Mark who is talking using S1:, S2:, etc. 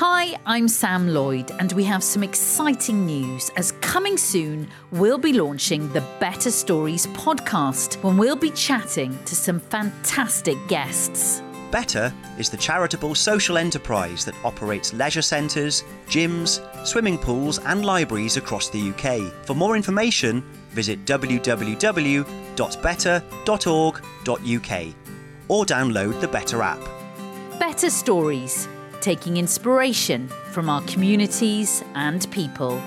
S1: Hi, I'm Sam Lloyd, and we have some exciting news as coming soon, we'll be launching the Better Stories podcast when we'll be chatting to some fantastic guests.
S2: Better is the charitable social enterprise that operates leisure centres, gyms, swimming pools, and libraries across the UK. For more information, visit www.better.org.uk or download the Better app.
S1: Better Stories, taking inspiration from our communities and people.